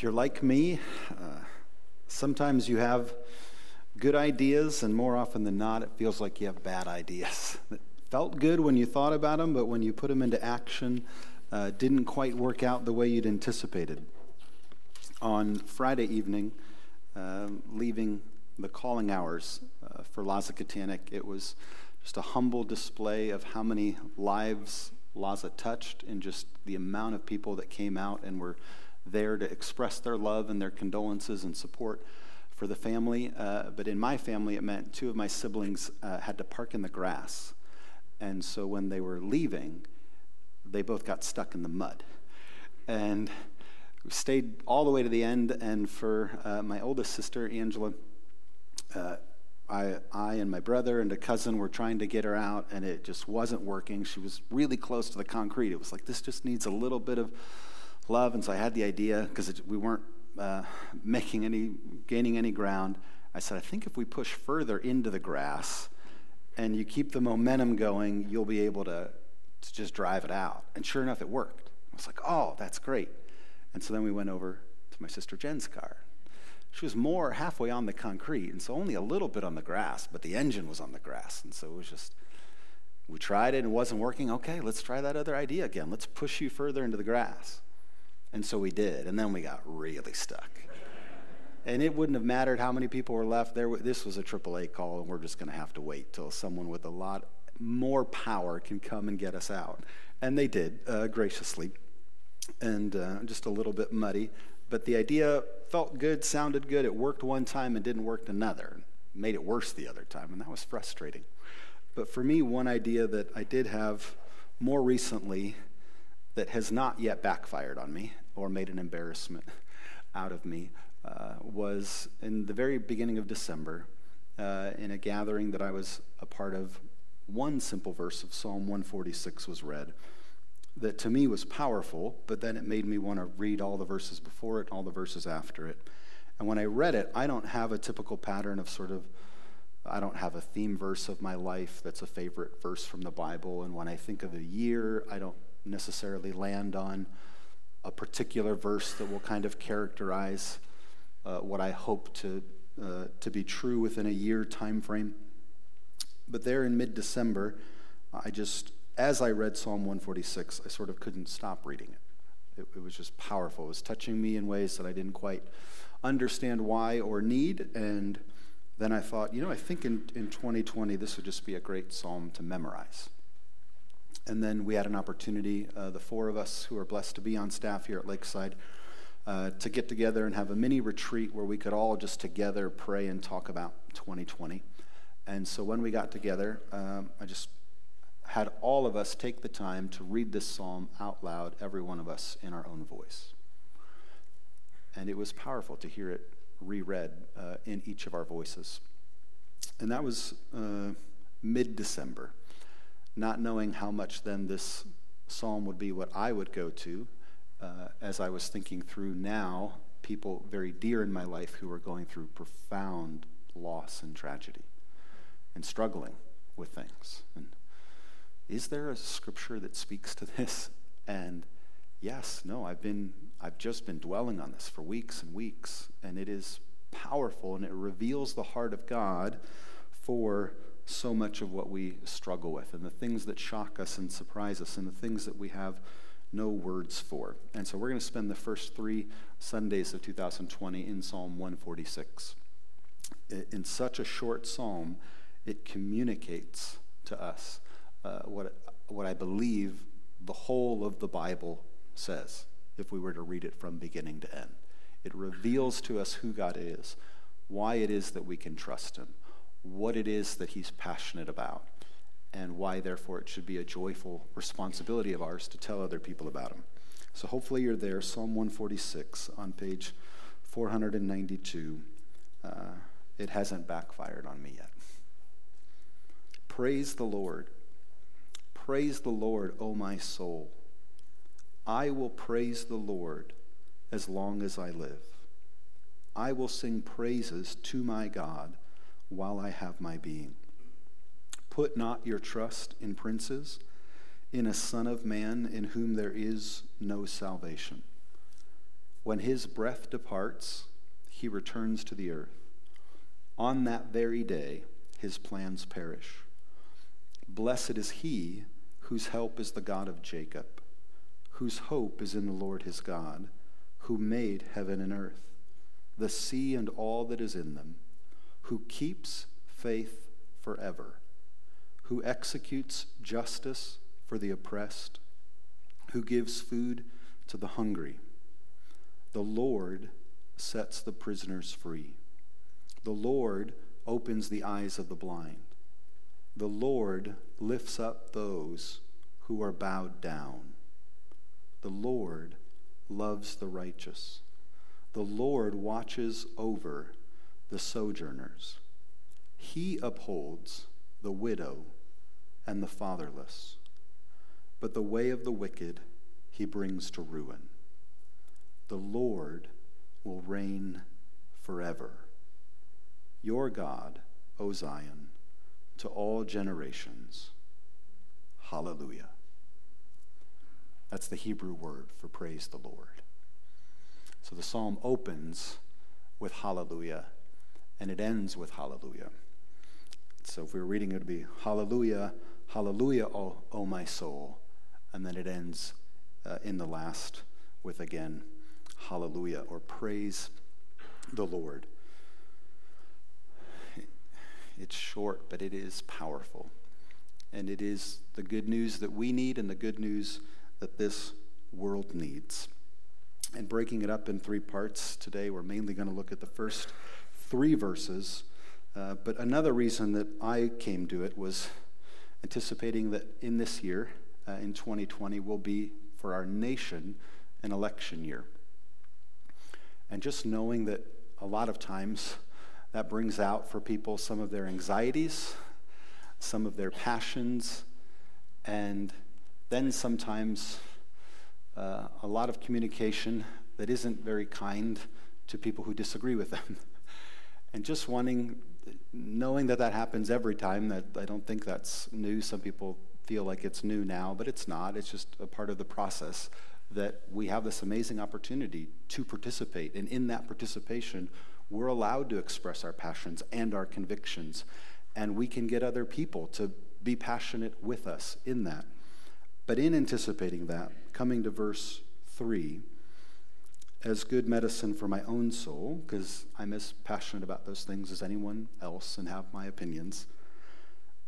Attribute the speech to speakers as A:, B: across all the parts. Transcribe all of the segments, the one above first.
A: If you're like me, uh, sometimes you have good ideas, and more often than not, it feels like you have bad ideas. It felt good when you thought about them, but when you put them into action, uh, didn't quite work out the way you'd anticipated. On Friday evening, uh, leaving the calling hours uh, for Laza Katanec, it was just a humble display of how many lives Laza touched and just the amount of people that came out and were there to express their love and their condolences and support for the family. Uh, but in my family, it meant two of my siblings uh, had to park in the grass. And so when they were leaving, they both got stuck in the mud. And we stayed all the way to the end. And for uh, my oldest sister, Angela, uh, I, I and my brother and a cousin were trying to get her out, and it just wasn't working. She was really close to the concrete. It was like, this just needs a little bit of love. And so I had the idea, because we weren't uh, making any, gaining any ground. I said, I think if we push further into the grass and you keep the momentum going, you'll be able to, to just drive it out. And sure enough, it worked. I was like, oh, that's great. And so then we went over to my sister Jen's car. She was more halfway on the concrete, and so only a little bit on the grass, but the engine was on the grass. And so it was just, we tried it and it wasn't working. Okay, let's try that other idea again. Let's push you further into the grass. And so we did. And then we got really stuck. And it wouldn't have mattered how many people were left there. This was a AAA call, and we're just going to have to wait till someone with a lot more power can come and get us out. And they did, uh, graciously, and uh, just a little bit muddy. But the idea felt good, sounded good. It worked one time and didn't work another. Made it worse the other time, and that was frustrating. But for me, one idea that I did have more recently that has not yet backfired on me or made an embarrassment out of me uh, was in the very beginning of December uh, in a gathering that I was a part of. One simple verse of Psalm 146 was read that to me was powerful, but then it made me want to read all the verses before it, all the verses after it. And when I read it, I don't have a typical pattern of sort of, I don't have a theme verse of my life that's a favorite verse from the Bible. And when I think of a year, I don't necessarily land on a particular verse that will kind of characterize uh, what I hope to, uh, to be true within a year time frame. But there in mid December, I just, as I read Psalm 146, I sort of couldn't stop reading it. it. It was just powerful. It was touching me in ways that I didn't quite understand why or need. And then I thought, you know, I think in, in 2020, this would just be a great psalm to memorize. And then we had an opportunity, uh, the four of us who are blessed to be on staff here at Lakeside, uh, to get together and have a mini retreat where we could all just together pray and talk about 2020. And so when we got together, um, I just had all of us take the time to read this psalm out loud, every one of us in our own voice. And it was powerful to hear it reread uh, in each of our voices. And that was uh, mid December not knowing how much then this psalm would be what I would go to uh, as I was thinking through now people very dear in my life who are going through profound loss and tragedy and struggling with things. And is there a scripture that speaks to this? And yes, no, I've been I've just been dwelling on this for weeks and weeks, and it is powerful and it reveals the heart of God for so much of what we struggle with and the things that shock us and surprise us and the things that we have no words for. And so we're going to spend the first three Sundays of 2020 in Psalm 146. In such a short psalm, it communicates to us uh, what, what I believe the whole of the Bible says if we were to read it from beginning to end. It reveals to us who God is, why it is that we can trust Him what it is that he's passionate about, and why, therefore, it should be a joyful responsibility of ours to tell other people about him. So hopefully you're there, Psalm 146 on page 492. Uh, it hasn't backfired on me yet. Praise the Lord. Praise the Lord, O my soul. I will praise the Lord as long as I live. I will sing praises to my God while I have my being. Put not your trust in princes, in a son of man in whom there is no salvation. When his breath departs, he returns to the earth. On that very day, his plans perish. Blessed is he whose help is the God of Jacob, whose hope is in the Lord his God, who made heaven and earth, the sea and all that is in them, who keeps faith forever, who executes justice for the oppressed, who gives food to the hungry. The Lord sets the prisoners free. The Lord opens the eyes of the blind. The Lord lifts up those who are bowed down. The Lord loves the righteous. The Lord watches over the sojourners. He upholds the widow and the fatherless. But the way of the wicked he brings to ruin. The Lord will reign forever. Your God, O Zion, to all generations. Hallelujah. That's the Hebrew word for praise the Lord. So the psalm opens with hallelujah and it ends with hallelujah. So if we were reading it, would be hallelujah, hallelujah, O, o my soul. And then it ends uh, in the last with again, hallelujah, or praise the Lord. It's short, but it is powerful. And it is the good news that we need and the good news that this world needs. And breaking it up in three parts today, we're mainly going to look at the first three verses. Uh, but another reason that I came to it was anticipating that in this year, uh, in 2020, will be for our nation an election year. And just knowing that a lot of times that brings out for people some of their anxieties, some of their passions, and then sometimes uh, a lot of communication that isn't very kind to people who disagree with them. and just wanting, knowing that that happens every time, that I don't think that's new. Some people feel like it's new now, but it's not. It's just a part of the process that we have this amazing opportunity to participate. And in that participation, we're allowed to express our passions and our convictions. And we can get other people to be passionate with us in that. But in anticipating that, coming to verse 3, as good medicine for my own soul, because I'm as passionate about those things as anyone else and have my opinions.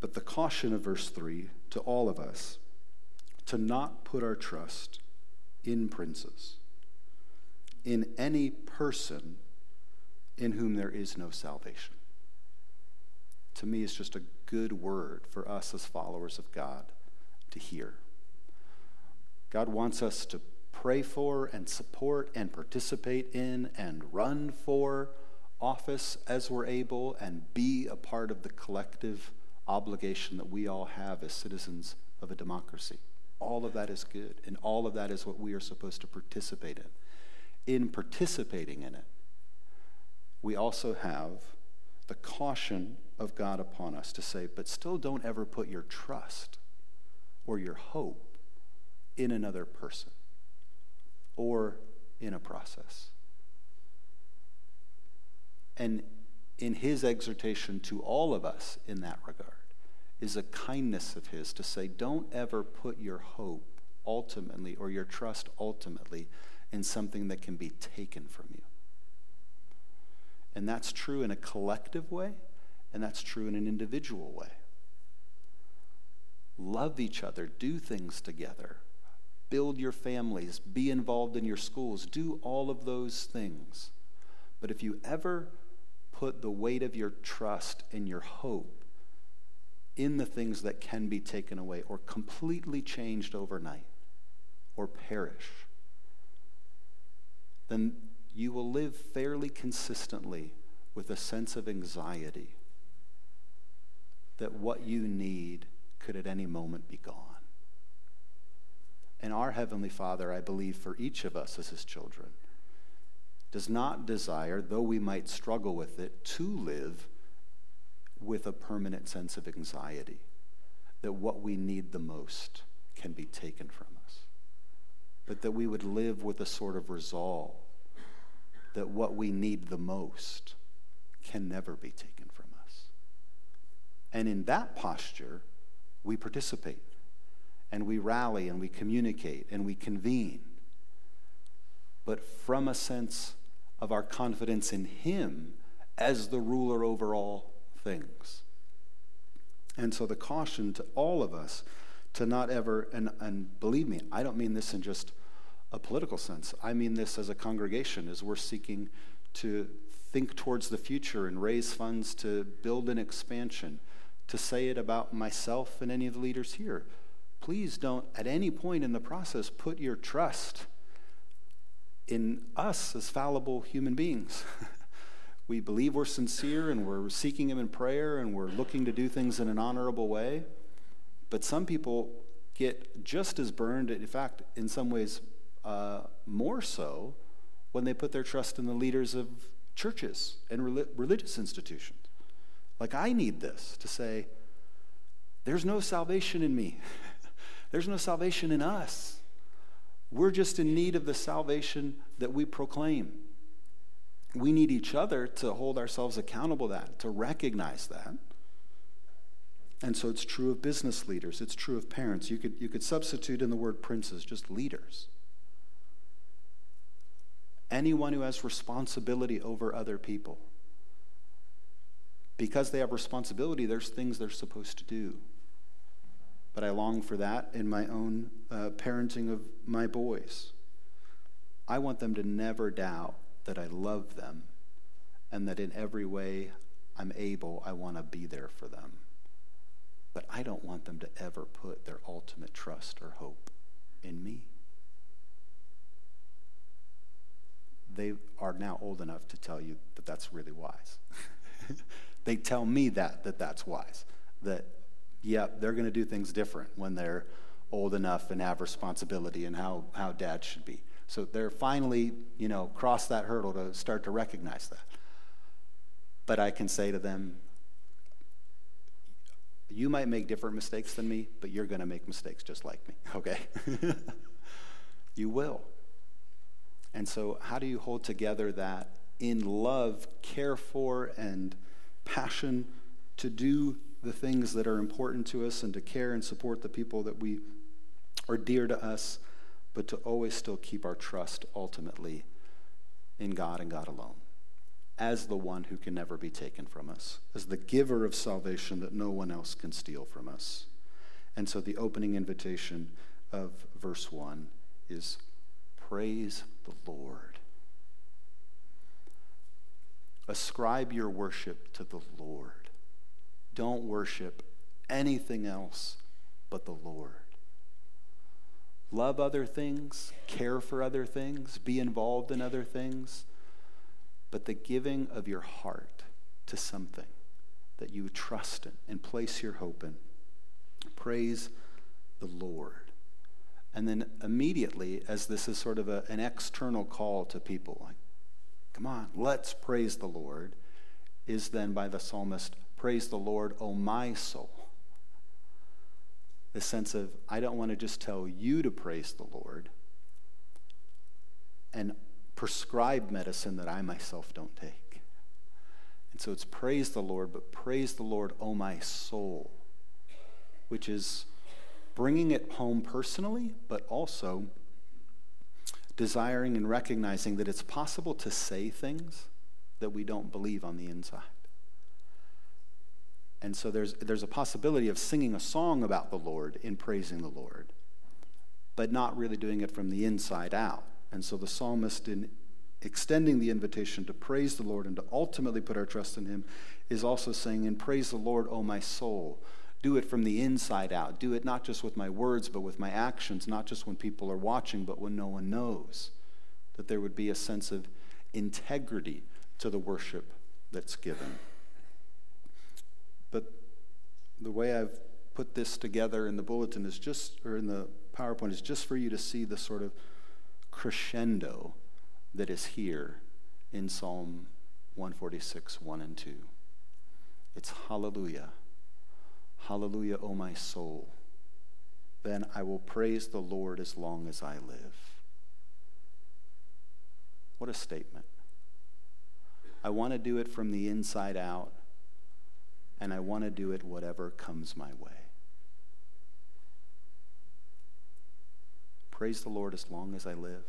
A: But the caution of verse 3 to all of us to not put our trust in princes, in any person in whom there is no salvation. To me, it's just a good word for us as followers of God to hear. God wants us to pray for and support and participate in and run for office as we're able and be a part of the collective obligation that we all have as citizens of a democracy. All of that is good, and all of that is what we are supposed to participate in. In participating in it, we also have the caution of God upon us to say, but still don't ever put your trust or your hope in another person or in a process. And in his exhortation to all of us in that regard is a kindness of his to say, don't ever put your hope ultimately or your trust ultimately in something that can be taken from you. And that's true in a collective way, and that's true in an individual way. Love each other, do things together, build your families, be involved in your schools, do all of those things. But if you ever put the weight of your trust and your hope in the things that can be taken away or completely changed overnight or perish, then you will live fairly consistently with a sense of anxiety that what you need could at any moment be gone. And our Heavenly Father, I believe, for each of us as His children, does not desire, though we might struggle with it, to live with a permanent sense of anxiety that what we need the most can be taken from us, but that we would live with a sort of resolve that what we need the most can never be taken from us. And in that posture, we participate and we rally and we communicate and we convene. But from a sense of our confidence in Him as the ruler over all things. And so the caution to all of us to not ever, and, and believe me, I don't mean this in just a political sense. I mean this as a congregation, as we're seeking to think towards the future and raise funds to build an expansion, to say it about myself and any of the leaders here. Please don't, at any point in the process, put your trust in us as fallible human beings. we believe we're sincere and we're seeking Him in prayer and we're looking to do things in an honorable way. But some people get just as burned, in fact, in some ways, uh, more so when they put their trust in the leaders of churches and religious institutions. Like, I need this to say, there's no salvation in me, there's no salvation in us. We're just in need of the salvation that we proclaim. We need each other to hold ourselves accountable to that, to recognize that. And so it's true of business leaders, it's true of parents. You could, you could substitute in the word princes just leaders. Anyone who has responsibility over other people. Because they have responsibility, there's things they're supposed to do. But I long for that in my own uh, parenting of my boys. I want them to never doubt that I love them and that in every way I'm able, I want to be there for them. But I don't want them to ever put their ultimate trust or hope in me. they are now old enough to tell you that that's really wise. they tell me that, that that's wise. That, yep, they're going to do things different when they're old enough and have responsibility and how, how dad should be. So they're finally, you know, crossed that hurdle to start to recognize that. But I can say to them, you might make different mistakes than me, but you're going to make mistakes just like me, okay? you will. And so, how do you hold together that in love, care for, and passion to do the things that are important to us and to care and support the people that we are dear to us, but to always still keep our trust ultimately in God and God alone, as the one who can never be taken from us, as the giver of salvation that no one else can steal from us. And so, the opening invitation of verse 1 is Praise the Lord. Ascribe your worship to the Lord. Don't worship anything else but the Lord. Love other things, care for other things, be involved in other things, but the giving of your heart to something that you trust in and place your hope in. Praise the Lord. And then immediately, as this is sort of a, an external call to people, like, come on, let's praise the Lord, is then by the psalmist, praise the Lord, O my soul. The sense of, I don't want to just tell you to praise the Lord and prescribe medicine that I myself don't take. And so it's praise the Lord, but praise the Lord, O my soul, which is bringing it home personally, but also desiring and recognizing that it's possible to say things that we don't believe on the inside. And so there's, there's a possibility of singing a song about the Lord in praising the Lord, but not really doing it from the inside out. And so the psalmist, in extending the invitation to praise the Lord and to ultimately put our trust in Him, is also saying, And praise the Lord, O my soul do it from the inside out. Do it not just with my words, but with my actions, not just when people are watching, but when no one knows. That there would be a sense of integrity to the worship that's given. But the way I've put this together in the bulletin is just, or in the PowerPoint, is just for you to see the sort of crescendo that is here in Psalm 146, 1 and 2. It's hallelujah. Hallelujah, O my soul. Then I will praise the Lord as long as I live. What a statement. I want to do it from the inside out, and I want to do it whatever comes my way. Praise the Lord as long as I live.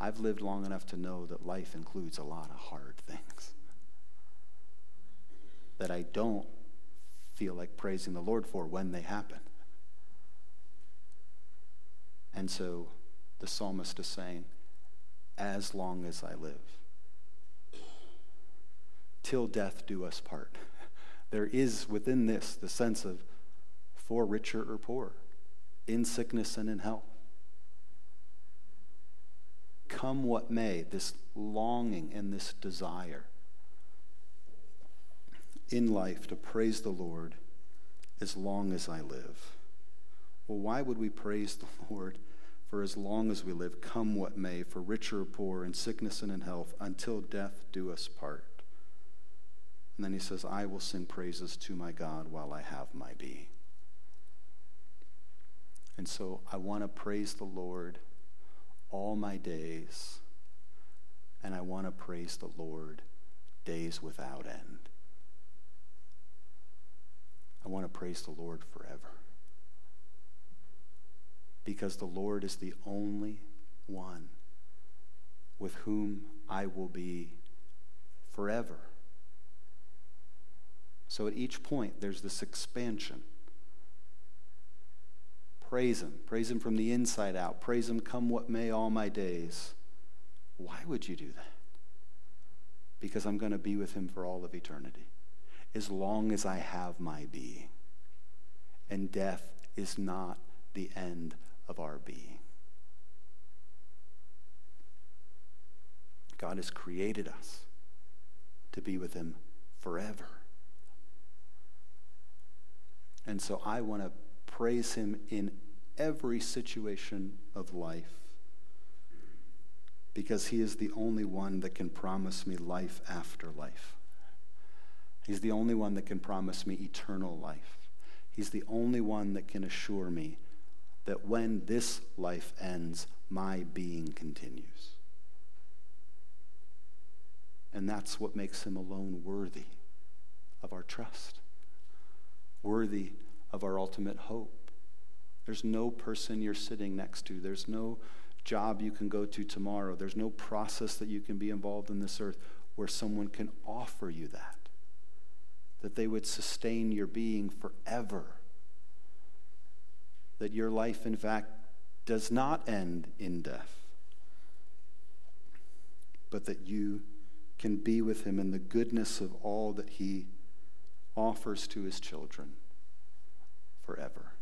A: I've lived long enough to know that life includes a lot of hard things that I don't feel like praising the Lord for when they happen. And so the psalmist is saying, as long as I live, till death do us part. There is within this the sense of for richer or poor, in sickness and in health. Come what may, this longing and this desire in life to praise the Lord as long as I live. Well, why would we praise the Lord for as long as we live, come what may, for richer or poor, in sickness and in health, until death do us part? And then he says, I will sing praises to my God while I have my being. And so I want to praise the Lord all my days, and I want to praise the Lord days without end. I want to praise the Lord forever. Because the Lord is the only one with whom I will be forever. So at each point, there's this expansion. Praise Him. Praise Him from the inside out. Praise Him come what may all my days. Why would you do that? Because I'm going to be with Him for all of eternity as long as I have my being. And death is not the end of our being. God has created us to be with Him forever. And so I want to praise Him in every situation of life because He is the only one that can promise me life after life. He's the only one that can promise me eternal life. He's the only one that can assure me that when this life ends, my being continues. And that's what makes him alone worthy of our trust, worthy of our ultimate hope. There's no person you're sitting next to, there's no job you can go to tomorrow, there's no process that you can be involved in this earth where someone can offer you that that they would sustain your being forever. That your life, in fact, does not end in death, but that you can be with Him in the goodness of all that He offers to His children forever.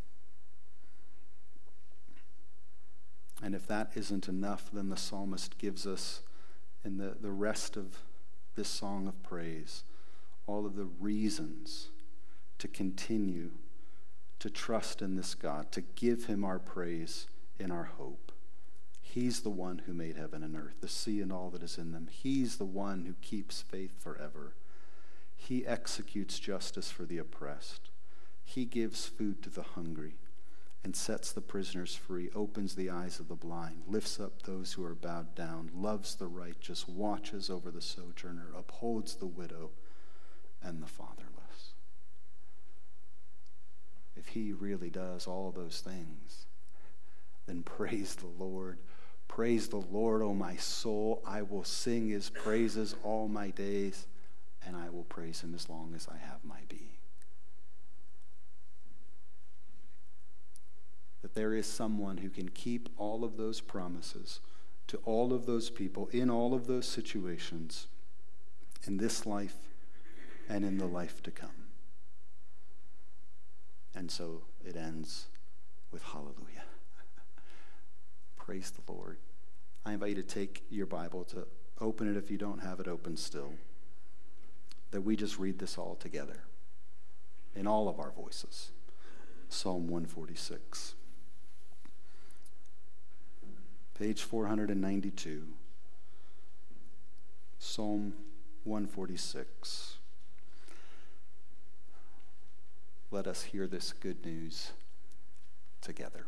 A: And if that isn't enough, then the psalmist gives us in the, the rest of this song of praise all of the reasons to continue to trust in this God, to give him our praise and our hope. He's the one who made heaven and earth, the sea and all that is in them. He's the one who keeps faith forever. He executes justice for the oppressed. He gives food to the hungry and sets the prisoners free, opens the eyes of the blind, lifts up those who are bowed down, loves the righteous, watches over the sojourner, upholds the widow and the fatherless. If he really does all those things, then praise the Lord. Praise the Lord, O my soul. I will sing his praises all my days, and I will praise him as long as I have my being. That there is someone who can keep all of those promises to all of those people in all of those situations in this life and in the life to come. And so it ends with hallelujah. Praise the Lord. I invite you to take your Bible, to open it if you don't have it open still, that we just read this all together in all of our voices. Psalm 146. Page 492. Psalm 146 let us hear this good news together.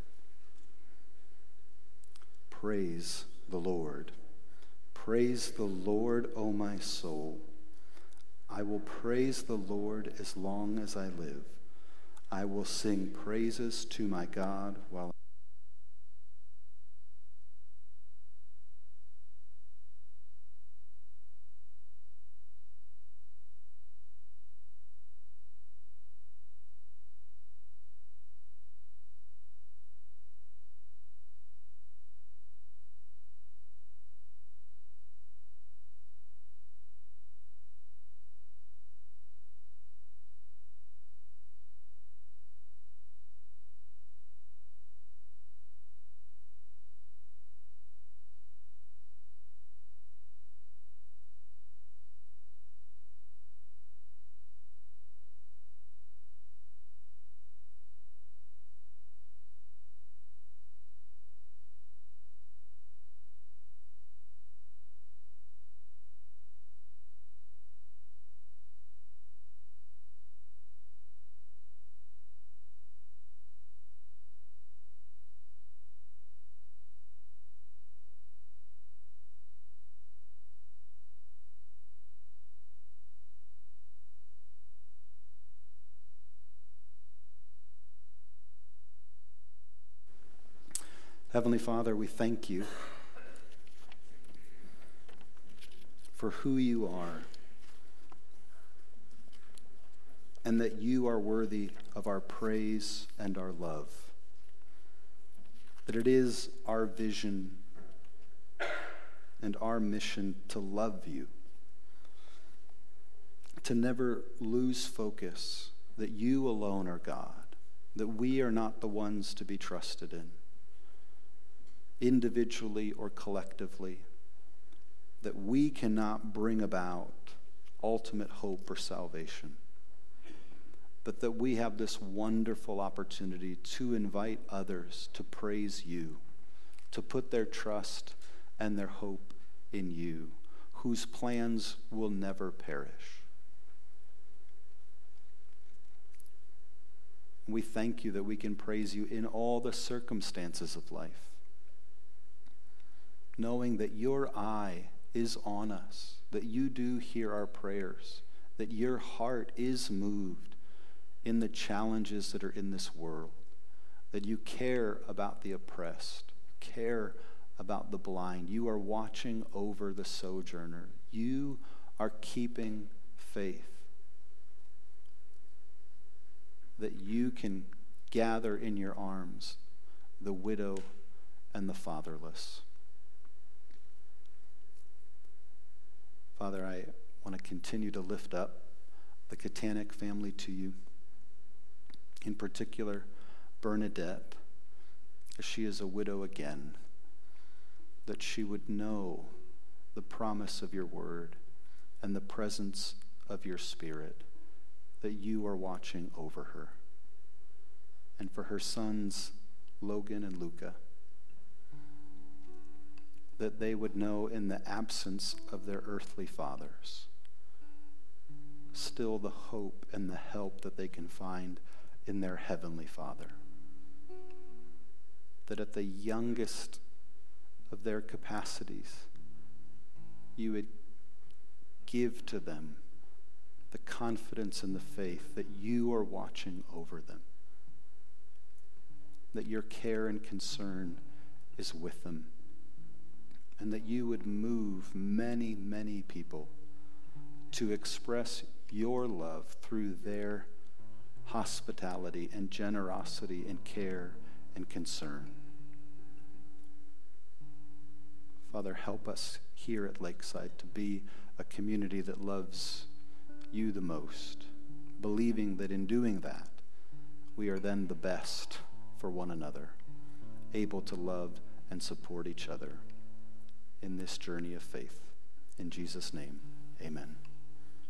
A: Praise the Lord. Praise the Lord, O my soul. I will praise the Lord as long as I live. I will sing praises to my God while Heavenly Father, we thank you for who you are and that you are worthy of our praise and our love. That it is our vision and our mission to love you, to never lose focus that you alone are God, that we are not the ones to be trusted in individually or collectively, that we cannot bring about ultimate hope or salvation, but that we have this wonderful opportunity to invite others to praise you, to put their trust and their hope in you, whose plans will never perish. We thank you that we can praise you in all the circumstances of life knowing that your eye is on us, that you do hear our prayers, that your heart is moved in the challenges that are in this world, that you care about the oppressed, care about the blind. You are watching over the sojourner. You are keeping faith. That you can gather in your arms the widow and the fatherless. Father, I want to continue to lift up the Katanic family to you. In particular, Bernadette, as she is a widow again, that she would know the promise of your word and the presence of your spirit, that you are watching over her. And for her sons, Logan and Luca, that they would know in the absence of their earthly fathers. Still the hope and the help that they can find in their heavenly Father. That at the youngest of their capacities, you would give to them the confidence and the faith that you are watching over them, that your care and concern is with them and that you would move many, many people to express your love through their hospitality and generosity and care and concern. Father, help us here at Lakeside to be a community that loves you the most, believing that in doing that, we are then the best for one another, able to love and support each other in this journey of faith. In Jesus' name, amen.